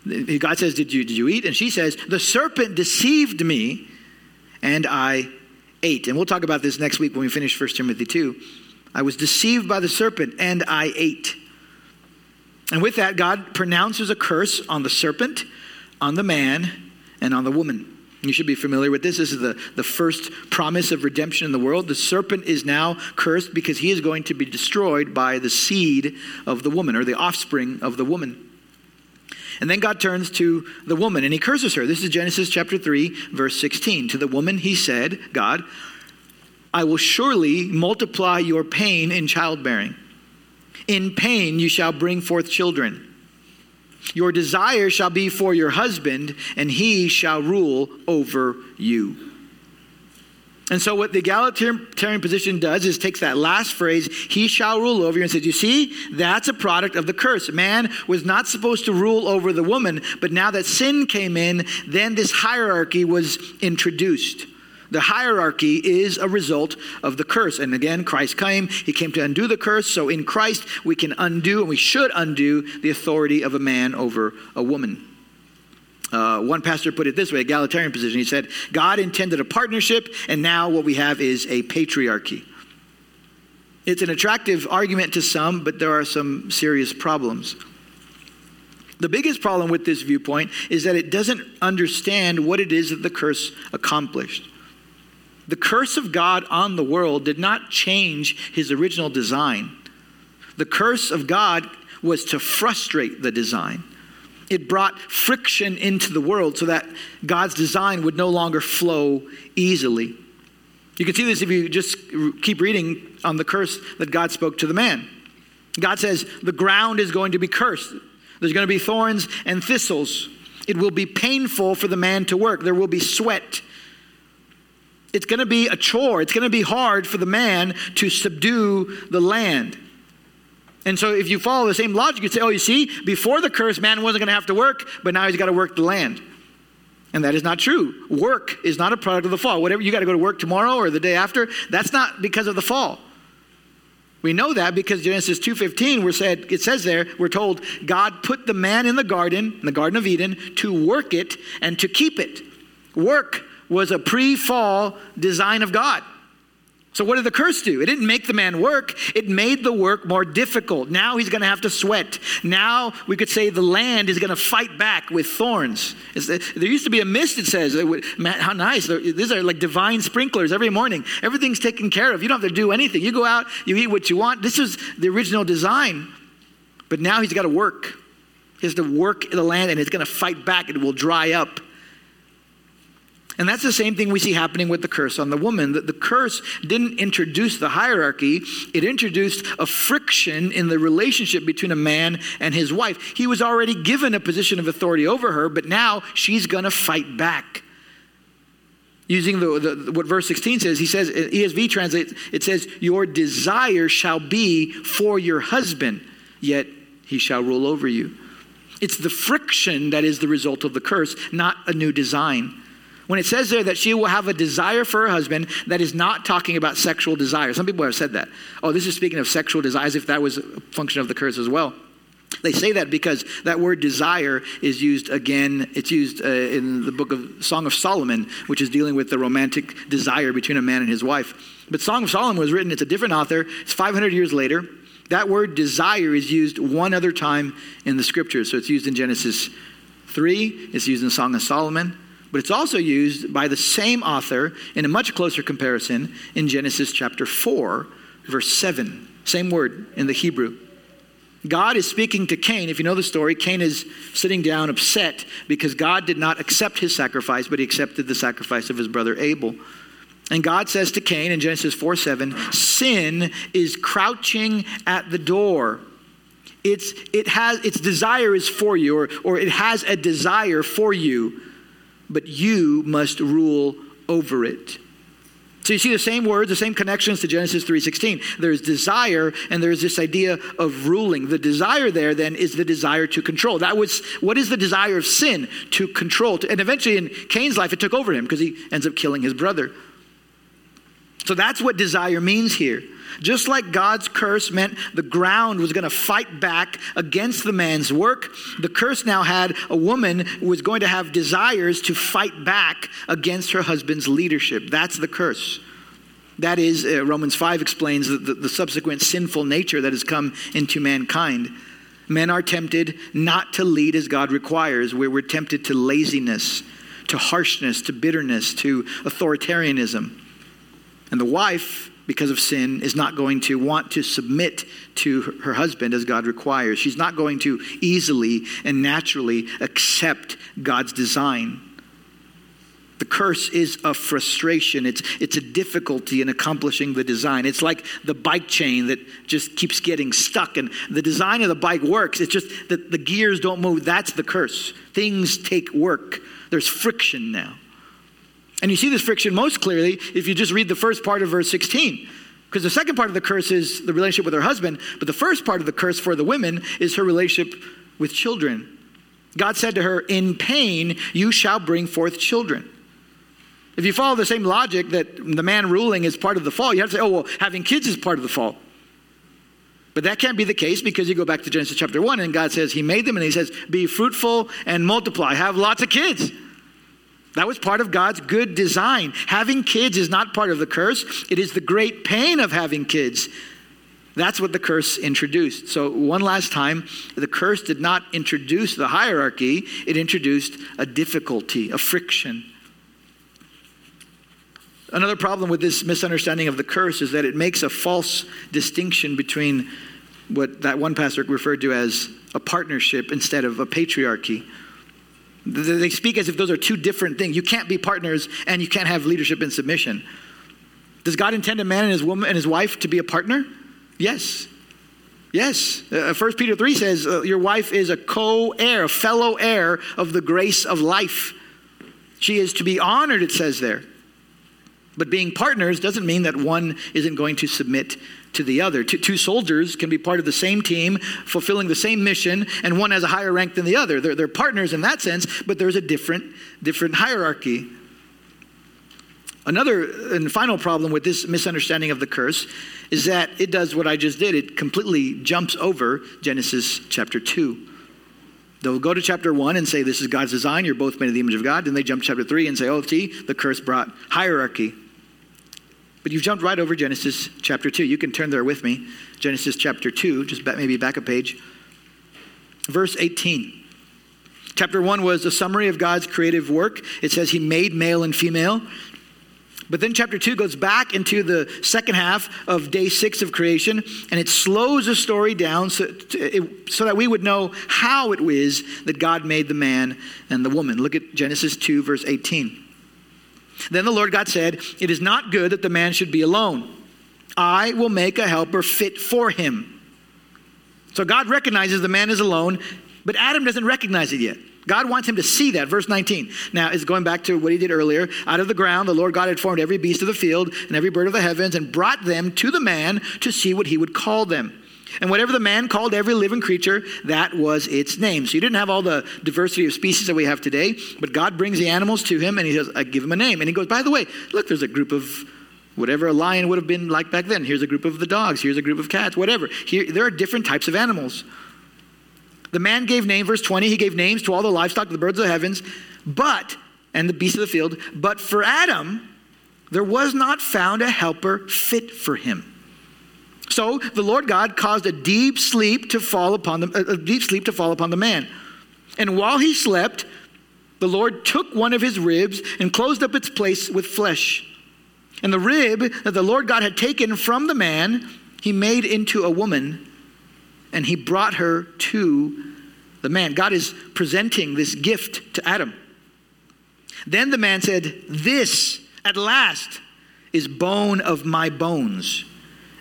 God says, did you, did you eat? And she says, The serpent deceived me and I ate. And we'll talk about this next week when we finish 1 Timothy 2. I was deceived by the serpent and I ate. And with that, God pronounces a curse on the serpent, on the man, and on the woman. You should be familiar with this. This is the, the first promise of redemption in the world. The serpent is now cursed because he is going to be destroyed by the seed of the woman or the offspring of the woman. And then God turns to the woman and he curses her. This is Genesis chapter 3, verse 16. To the woman, he said, God, I will surely multiply your pain in childbearing. In pain you shall bring forth children. Your desire shall be for your husband, and he shall rule over you. And so, what the egalitarian position does is takes that last phrase, he shall rule over you, and says, You see, that's a product of the curse. Man was not supposed to rule over the woman, but now that sin came in, then this hierarchy was introduced. The hierarchy is a result of the curse. And again, Christ came. He came to undo the curse. So in Christ, we can undo and we should undo the authority of a man over a woman. Uh, one pastor put it this way egalitarian position. He said, God intended a partnership, and now what we have is a patriarchy. It's an attractive argument to some, but there are some serious problems. The biggest problem with this viewpoint is that it doesn't understand what it is that the curse accomplished. The curse of God on the world did not change his original design. The curse of God was to frustrate the design. It brought friction into the world so that God's design would no longer flow easily. You can see this if you just keep reading on the curse that God spoke to the man. God says, The ground is going to be cursed. There's going to be thorns and thistles. It will be painful for the man to work. There will be sweat it's going to be a chore. It's going to be hard for the man to subdue the land. And so, if you follow the same logic, you'd say, oh, you see, before the curse, man wasn't going to have to work, but now he's got to work the land. And that is not true. Work is not a product of the fall. Whatever you got to go to work tomorrow or the day after, that's not because of the fall. We know that because Genesis 2:15 we're said it says there we're told God put the man in the garden, in the garden of Eden to work it and to keep it. Work was a pre fall design of God. So, what did the curse do? It didn't make the man work, it made the work more difficult. Now he's going to have to sweat. Now we could say the land is going to fight back with thorns. Uh, there used to be a mist, it says. Man, how nice. These are like divine sprinklers every morning. Everything's taken care of. You don't have to do anything. You go out, you eat what you want. This is the original design. But now he's got to work. He has to work the land and it's going to fight back. It will dry up. And that's the same thing we see happening with the curse on the woman. That the curse didn't introduce the hierarchy, it introduced a friction in the relationship between a man and his wife. He was already given a position of authority over her, but now she's going to fight back. Using the, the, what verse 16 says, he says, ESV translates, it says, Your desire shall be for your husband, yet he shall rule over you. It's the friction that is the result of the curse, not a new design. When it says there that she will have a desire for her husband, that is not talking about sexual desire. Some people have said that. Oh, this is speaking of sexual desires, if that was a function of the curse as well. They say that because that word desire is used again, it's used uh, in the book of Song of Solomon, which is dealing with the romantic desire between a man and his wife. But Song of Solomon was written, it's a different author, it's 500 years later. That word desire is used one other time in the scriptures. So it's used in Genesis 3, it's used in Song of Solomon, but it's also used by the same author in a much closer comparison in Genesis chapter 4, verse 7. Same word in the Hebrew. God is speaking to Cain. If you know the story, Cain is sitting down upset because God did not accept his sacrifice, but he accepted the sacrifice of his brother Abel. And God says to Cain in Genesis 4 7, sin is crouching at the door. It's, it has, its desire is for you, or, or it has a desire for you but you must rule over it. So you see the same words, the same connections to Genesis 3:16. There's desire and there's this idea of ruling. The desire there then is the desire to control. That was what is the desire of sin? To control. And eventually in Cain's life it took over him because he ends up killing his brother. So that's what desire means here. Just like God's curse meant the ground was going to fight back against the man's work, the curse now had a woman who was going to have desires to fight back against her husband's leadership. That's the curse. That is, uh, Romans 5 explains the, the, the subsequent sinful nature that has come into mankind. Men are tempted not to lead as God requires, where we're tempted to laziness, to harshness, to bitterness, to authoritarianism. And the wife because of sin, is not going to want to submit to her husband as God requires. She's not going to easily and naturally accept God's design. The curse is a frustration. It's, it's a difficulty in accomplishing the design. It's like the bike chain that just keeps getting stuck, and the design of the bike works. It's just that the gears don't move. That's the curse. Things take work, there's friction now. And you see this friction most clearly if you just read the first part of verse 16. Because the second part of the curse is the relationship with her husband, but the first part of the curse for the women is her relationship with children. God said to her, In pain you shall bring forth children. If you follow the same logic that the man ruling is part of the fall, you have to say, oh, well, having kids is part of the fall. But that can't be the case because you go back to Genesis chapter 1 and God says He made them and He says, Be fruitful and multiply, have lots of kids. That was part of God's good design. Having kids is not part of the curse, it is the great pain of having kids. That's what the curse introduced. So, one last time, the curse did not introduce the hierarchy, it introduced a difficulty, a friction. Another problem with this misunderstanding of the curse is that it makes a false distinction between what that one pastor referred to as a partnership instead of a patriarchy. They speak as if those are two different things. You can't be partners and you can't have leadership and submission. Does God intend a man and his woman and his wife to be a partner? Yes. Yes. Uh, 1 Peter 3 says uh, your wife is a co-heir, a fellow heir of the grace of life. She is to be honored, it says there. But being partners doesn't mean that one isn't going to submit to the other. Two, two, soldiers can be part of the same team, fulfilling the same mission, and one has a higher rank than the other. They're, they're partners in that sense, but there's a different, different hierarchy. Another and final problem with this misunderstanding of the curse is that it does what I just did. It completely jumps over Genesis chapter 2. They'll go to chapter 1 and say, This is God's design. You're both made in the image of God. Then they jump to chapter 3 and say, Oh, see, the curse brought hierarchy. But you've jumped right over Genesis chapter 2. You can turn there with me. Genesis chapter 2, just maybe back a page. Verse 18. Chapter 1 was a summary of God's creative work. It says he made male and female. But then chapter 2 goes back into the second half of day 6 of creation, and it slows the story down so, it, so that we would know how it was that God made the man and the woman. Look at Genesis 2, verse 18. Then the Lord God said, It is not good that the man should be alone. I will make a helper fit for him. So God recognizes the man is alone, but Adam doesn't recognize it yet. God wants him to see that. Verse 19. Now, it's going back to what he did earlier. Out of the ground, the Lord God had formed every beast of the field and every bird of the heavens and brought them to the man to see what he would call them. And whatever the man called every living creature, that was its name. So you didn't have all the diversity of species that we have today, but God brings the animals to him and he says, I give him a name. And he goes, by the way, look, there's a group of whatever a lion would have been like back then. Here's a group of the dogs. Here's a group of cats, whatever. Here, there are different types of animals. The man gave name, verse 20, he gave names to all the livestock, the birds of the heavens, but, and the beasts of the field, but for Adam, there was not found a helper fit for him. So the Lord God caused a deep sleep to fall upon the, a deep sleep to fall upon the man. And while he slept, the Lord took one of his ribs and closed up its place with flesh. And the rib that the Lord God had taken from the man, he made into a woman, and he brought her to the man. God is presenting this gift to Adam. Then the man said, This at last is bone of my bones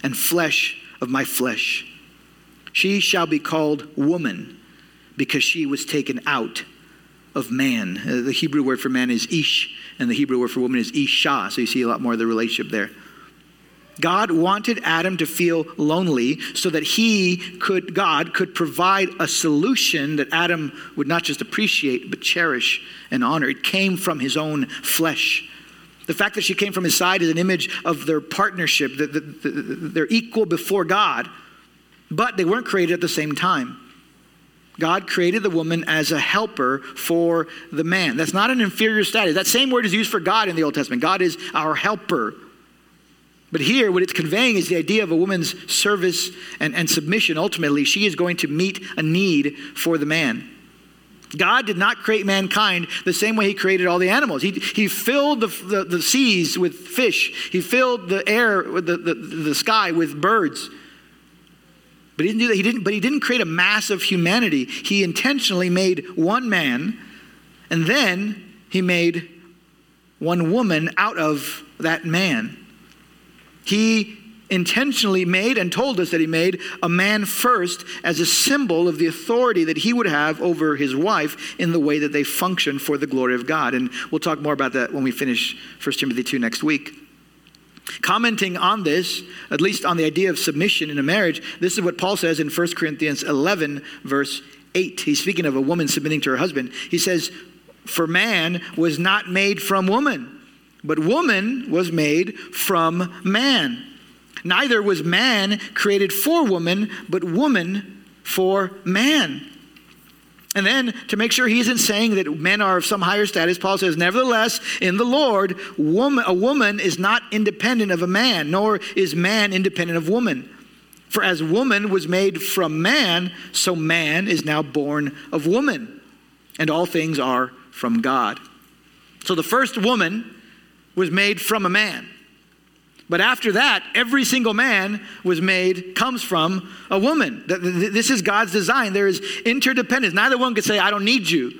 and flesh of my flesh. She shall be called woman because she was taken out of man. Uh, the Hebrew word for man is ish, and the Hebrew word for woman is isha. So you see a lot more of the relationship there. God wanted Adam to feel lonely so that he could, God could provide a solution that Adam would not just appreciate, but cherish and honor. It came from his own flesh. The fact that she came from his side is an image of their partnership, that they're equal before God, but they weren't created at the same time. God created the woman as a helper for the man. That's not an inferior status. That same word is used for God in the Old Testament. God is our helper. But here, what it's conveying is the idea of a woman's service and, and submission. Ultimately, she is going to meet a need for the man. God did not create mankind the same way He created all the animals. He, he filled the, the, the seas with fish, He filled the air, the, the, the sky with birds. But he didn't do that. He didn't, but he didn't create a mass of humanity. He intentionally made one man, and then he made one woman out of that man. He intentionally made and told us that he made a man first as a symbol of the authority that he would have over his wife in the way that they function for the glory of God. And we'll talk more about that when we finish 1 Timothy 2 next week. Commenting on this, at least on the idea of submission in a marriage, this is what Paul says in 1 Corinthians 11, verse 8. He's speaking of a woman submitting to her husband. He says, For man was not made from woman, but woman was made from man. Neither was man created for woman, but woman for man. And then to make sure he isn't saying that men are of some higher status, Paul says, Nevertheless, in the Lord, woman, a woman is not independent of a man, nor is man independent of woman. For as woman was made from man, so man is now born of woman. And all things are from God. So the first woman was made from a man. But after that, every single man was made, comes from a woman. This is God's design. There is interdependence. Neither one could say, I don't need you.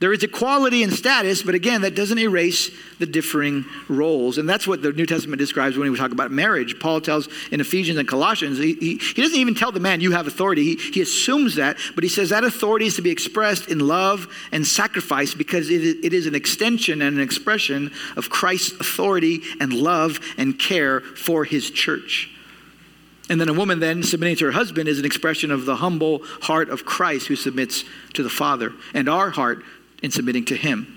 There is equality in status, but again, that doesn't erase the differing roles. And that's what the New Testament describes when we talk about marriage. Paul tells in Ephesians and Colossians, he, he, he doesn't even tell the man, you have authority. He, he assumes that, but he says that authority is to be expressed in love and sacrifice because it, it is an extension and an expression of Christ's authority and love and care for his church. And then a woman then submitting to her husband is an expression of the humble heart of Christ who submits to the Father, and our heart in submitting to Him.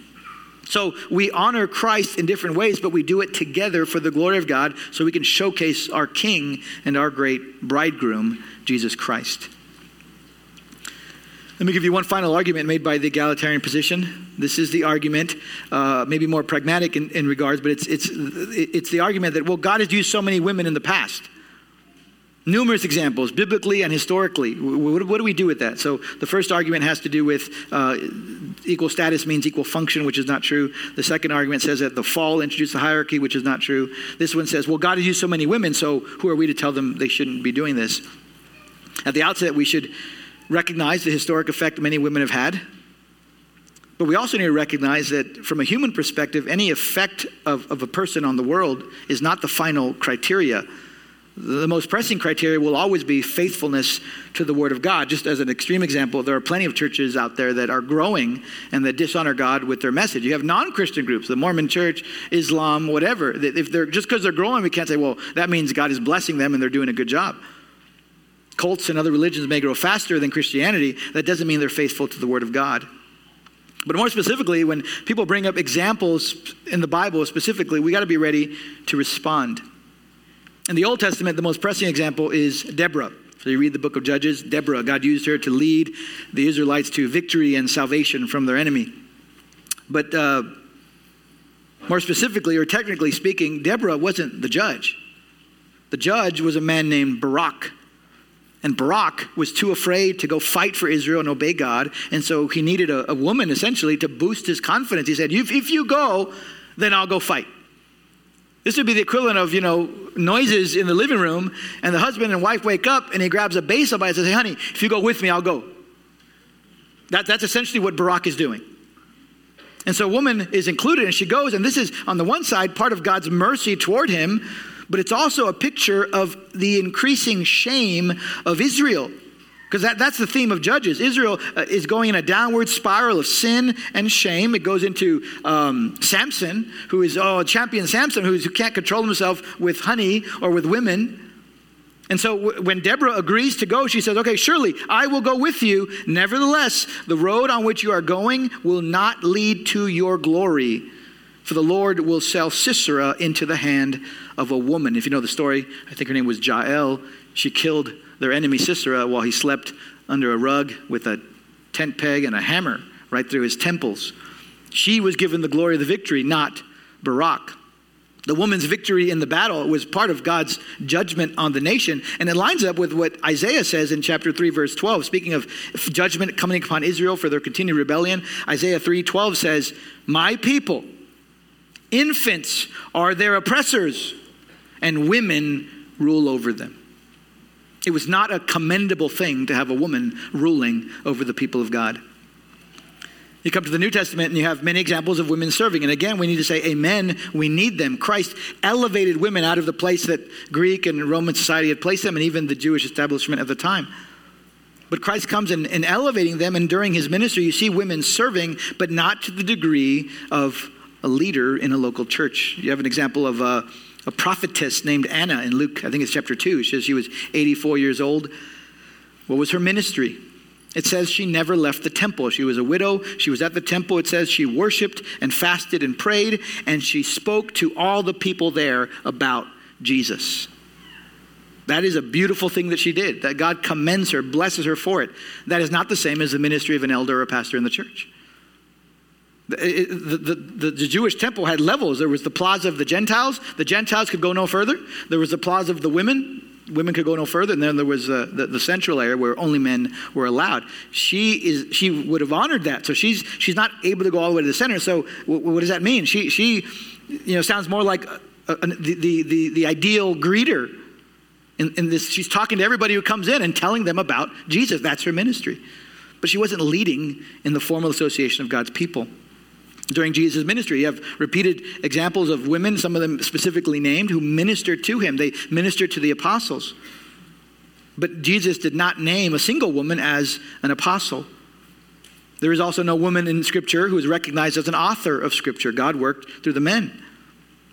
So we honor Christ in different ways, but we do it together for the glory of God so we can showcase our King and our great bridegroom, Jesus Christ. Let me give you one final argument made by the egalitarian position. This is the argument, uh, maybe more pragmatic in, in regards, but it's, it's, it's the argument that, well, God has used so many women in the past. Numerous examples, biblically and historically. What, do we do with that? So, the first argument has to do with uh, equal status means equal function, which is not true. The second argument says that the fall introduced the hierarchy, which is not true. This one says, well, God has used so many women, so who are we to tell them they shouldn't be doing this? At the outset, we should recognize the historic effect many women have had. But we also need to recognize that from a human perspective, any effect of, of a person on the world is not the final criteria the most pressing criteria will always be faithfulness to the Word of God. Just as an extreme example, there are plenty of churches out there that are growing and that dishonor God with their message. You have non Christian groups, the Mormon church, Islam, whatever. If they're, just because they're growing, we can't say, well, that means God is blessing them and they're doing a good job. Cults and other religions may grow faster than Christianity. That doesn't mean they're faithful to the Word of God. But more specifically, when people bring up examples in the Bible specifically, we got to be ready to respond. In the Old Testament, the most pressing example is Deborah. So you read the book of Judges, Deborah, God used her to lead the Israelites to victory and salvation from their enemy. But uh, more specifically, or technically speaking, Deborah wasn't the judge. The judge was a man named Barak. And Barak was too afraid to go fight for Israel and obey God. And so he needed a, a woman essentially to boost his confidence. He said, if, if you go, then I'll go fight. This would be the equivalent of, you know, noises in the living room, and the husband and wife wake up, and he grabs a baseball bat and says, Hey, honey, if you go with me, I'll go. That, that's essentially what Barak is doing. And so a woman is included, and she goes, and this is, on the one side, part of God's mercy toward him, but it's also a picture of the increasing shame of Israel. Because that, that's the theme of Judges. Israel uh, is going in a downward spiral of sin and shame. It goes into um, Samson, who is, oh, champion Samson, who can't control himself with honey or with women. And so w- when Deborah agrees to go, she says, Okay, surely I will go with you. Nevertheless, the road on which you are going will not lead to your glory, for the Lord will sell Sisera into the hand of a woman. If you know the story, I think her name was Jael. She killed their enemy Sisera while he slept under a rug with a tent peg and a hammer right through his temples. She was given the glory of the victory, not Barak. The woman's victory in the battle was part of God's judgment on the nation. And it lines up with what Isaiah says in chapter 3, verse 12. Speaking of judgment coming upon Israel for their continued rebellion, Isaiah 3 12 says, My people, infants are their oppressors, and women rule over them. It was not a commendable thing to have a woman ruling over the people of God. You come to the New Testament and you have many examples of women serving. And again, we need to say, Amen, we need them. Christ elevated women out of the place that Greek and Roman society had placed them, and even the Jewish establishment at the time. But Christ comes in, in elevating them, and during his ministry, you see women serving, but not to the degree of a leader in a local church. You have an example of a, a prophetess named Anna in Luke, I think it's chapter 2. She says she was 84 years old. What was her ministry? It says she never left the temple. She was a widow. She was at the temple. It says she worshiped and fasted and prayed, and she spoke to all the people there about Jesus. That is a beautiful thing that she did, that God commends her, blesses her for it. That is not the same as the ministry of an elder or a pastor in the church. The, the, the, the, Jewish temple had levels. There was the plaza of the Gentiles. The Gentiles could go no further. There was the plaza of the women women could go no further. And then there was uh, the, the, central area where only men were allowed. She is she would have honored that. So she's she's not able to go all the way to the center. So w- what does that mean? She she you know sounds more like a, a, the, the, the the ideal greeter. In, in this, she's talking to everybody who comes in and telling them about Jesus. That's her ministry. But she wasn't leading in the formal association of God's people during Jesus' ministry. You have repeated examples of women, some of them specifically named, who ministered to him. They ministered to the apostles. But Jesus did not name a single woman as an apostle. There is also no woman in Scripture who is recognized as an author of Scripture. God worked through the men.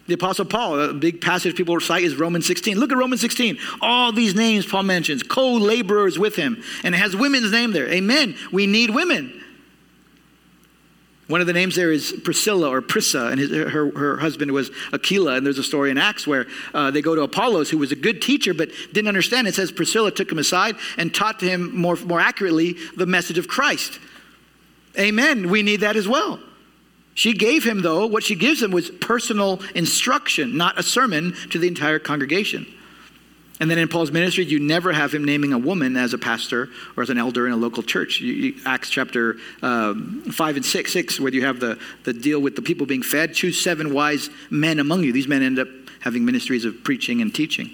The Apostle Paul, a big passage people cite is Romans 16. Look at Romans 16. All these names Paul mentions, co laborers with him, and it has women's name there. Amen. We need women. One of the names there is Priscilla or Prisca, and his, her, her husband was Aquila. And there's a story in Acts where uh, they go to Apollos, who was a good teacher but didn't understand. It says Priscilla took him aside and taught to him more, more accurately the message of Christ. Amen. We need that as well. She gave him, though, what she gives him was personal instruction, not a sermon to the entire congregation. And then in Paul's ministry, you never have him naming a woman as a pastor or as an elder in a local church. You, you, Acts chapter um, 5 and 6, 6, where you have the, the deal with the people being fed. Choose seven wise men among you. These men end up having ministries of preaching and teaching.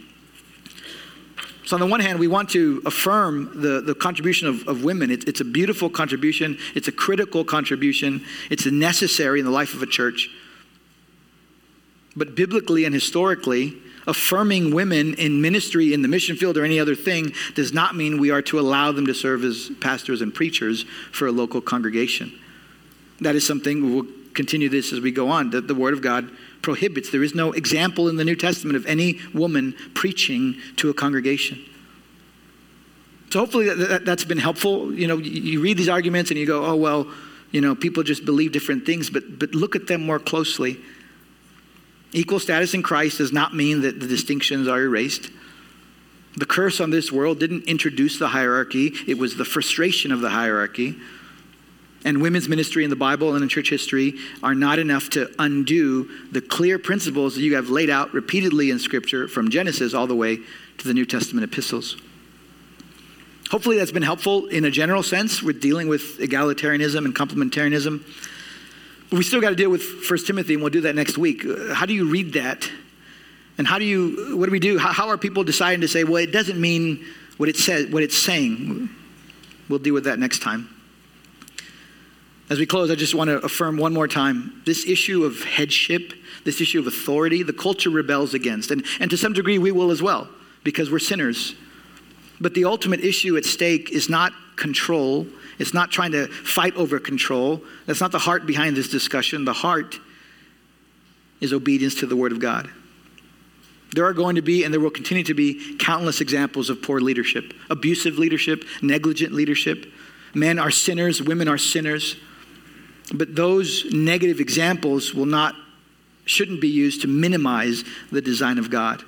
So, on the one hand, we want to affirm the, the contribution of, of women. It, it's a beautiful contribution, it's a critical contribution, it's necessary in the life of a church. But biblically and historically, affirming women in ministry in the mission field or any other thing does not mean we are to allow them to serve as pastors and preachers for a local congregation. That is something we'll continue this as we go on that the Word of God prohibits. There is no example in the New Testament of any woman preaching to a congregation. So hopefully that, has been helpful. You know, you read these arguments and you go, oh, well, you know, people just believe different things, but, but look at them more closely Equal status in Christ does not mean that the distinctions are erased. The curse on this world didn't introduce the hierarchy, it was the frustration of the hierarchy. And women's ministry in the Bible and in church history are not enough to undo the clear principles that you have laid out repeatedly in Scripture from Genesis all the way to the New Testament epistles. Hopefully, that's been helpful in a general sense with dealing with egalitarianism and complementarianism. But we still got to deal with 1 Timothy, and we'll do that next week. Uh, how do you read that? And how do you, what do we do? How, how are people deciding to say, well, it doesn't mean what it says, what it's saying? We'll deal with that next time. As we close, I just want to affirm one more time this issue of headship, this issue of authority, the culture rebels against. And, and to some degree, we will as well, because we're sinners. But the ultimate issue at stake is not control, it's not trying to fight over control. That's not the heart behind this discussion. The heart is obedience to the Word of God. There are going to be, and there will continue to be, countless examples of poor leadership, abusive leadership, negligent leadership. Men are sinners, women are sinners. But those negative examples will not, shouldn't be used to minimize the design of God.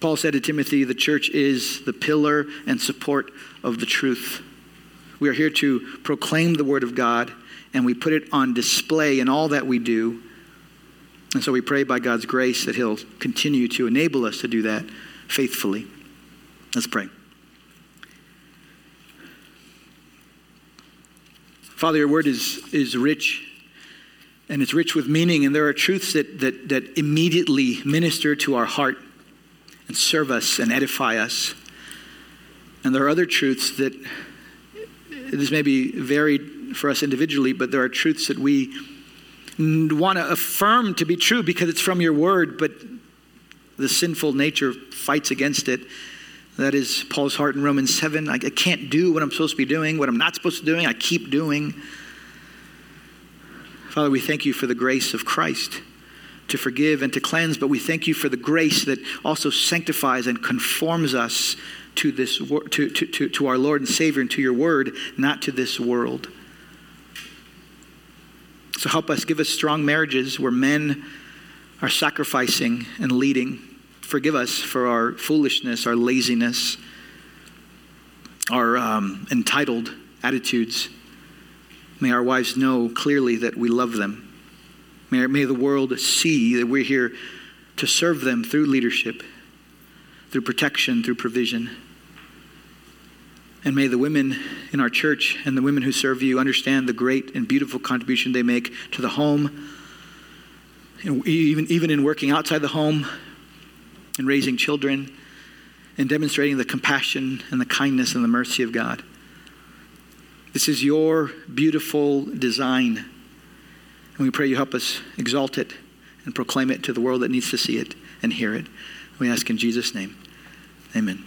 Paul said to Timothy, the church is the pillar and support of the truth. We are here to proclaim the Word of God, and we put it on display in all that we do. And so we pray by God's grace that He'll continue to enable us to do that faithfully. Let's pray. Father, your word is, is rich and it's rich with meaning, and there are truths that, that, that immediately minister to our heart and serve us and edify us. And there are other truths that this may be varied for us individually, but there are truths that we want to affirm to be true because it's from your word, but the sinful nature fights against it. That is Paul's heart in Romans 7. I, can't do what I'm supposed to be doing, what I'm not supposed to be doing, I keep doing. Father, we thank you for the grace of Christ to forgive and to cleanse, but we thank you for the grace that also sanctifies and conforms us to this to, to, to, to our Lord and Savior and to your word, not to this world. So help us, give us strong marriages where men are sacrificing and leading. Forgive us for our foolishness, our laziness, our um, entitled attitudes. May our wives know clearly that we love them. May, may the world see that we're here to serve them through leadership, through protection, through provision. And may the women in our church and the women who serve you understand the great and beautiful contribution they make to the home, even, even in working outside the home and raising children and demonstrating the compassion and the kindness and the mercy of God. This is your beautiful design. And we pray you help us exalt it and proclaim it to the world that needs to see it and hear it. We ask in Jesus' name. Amen.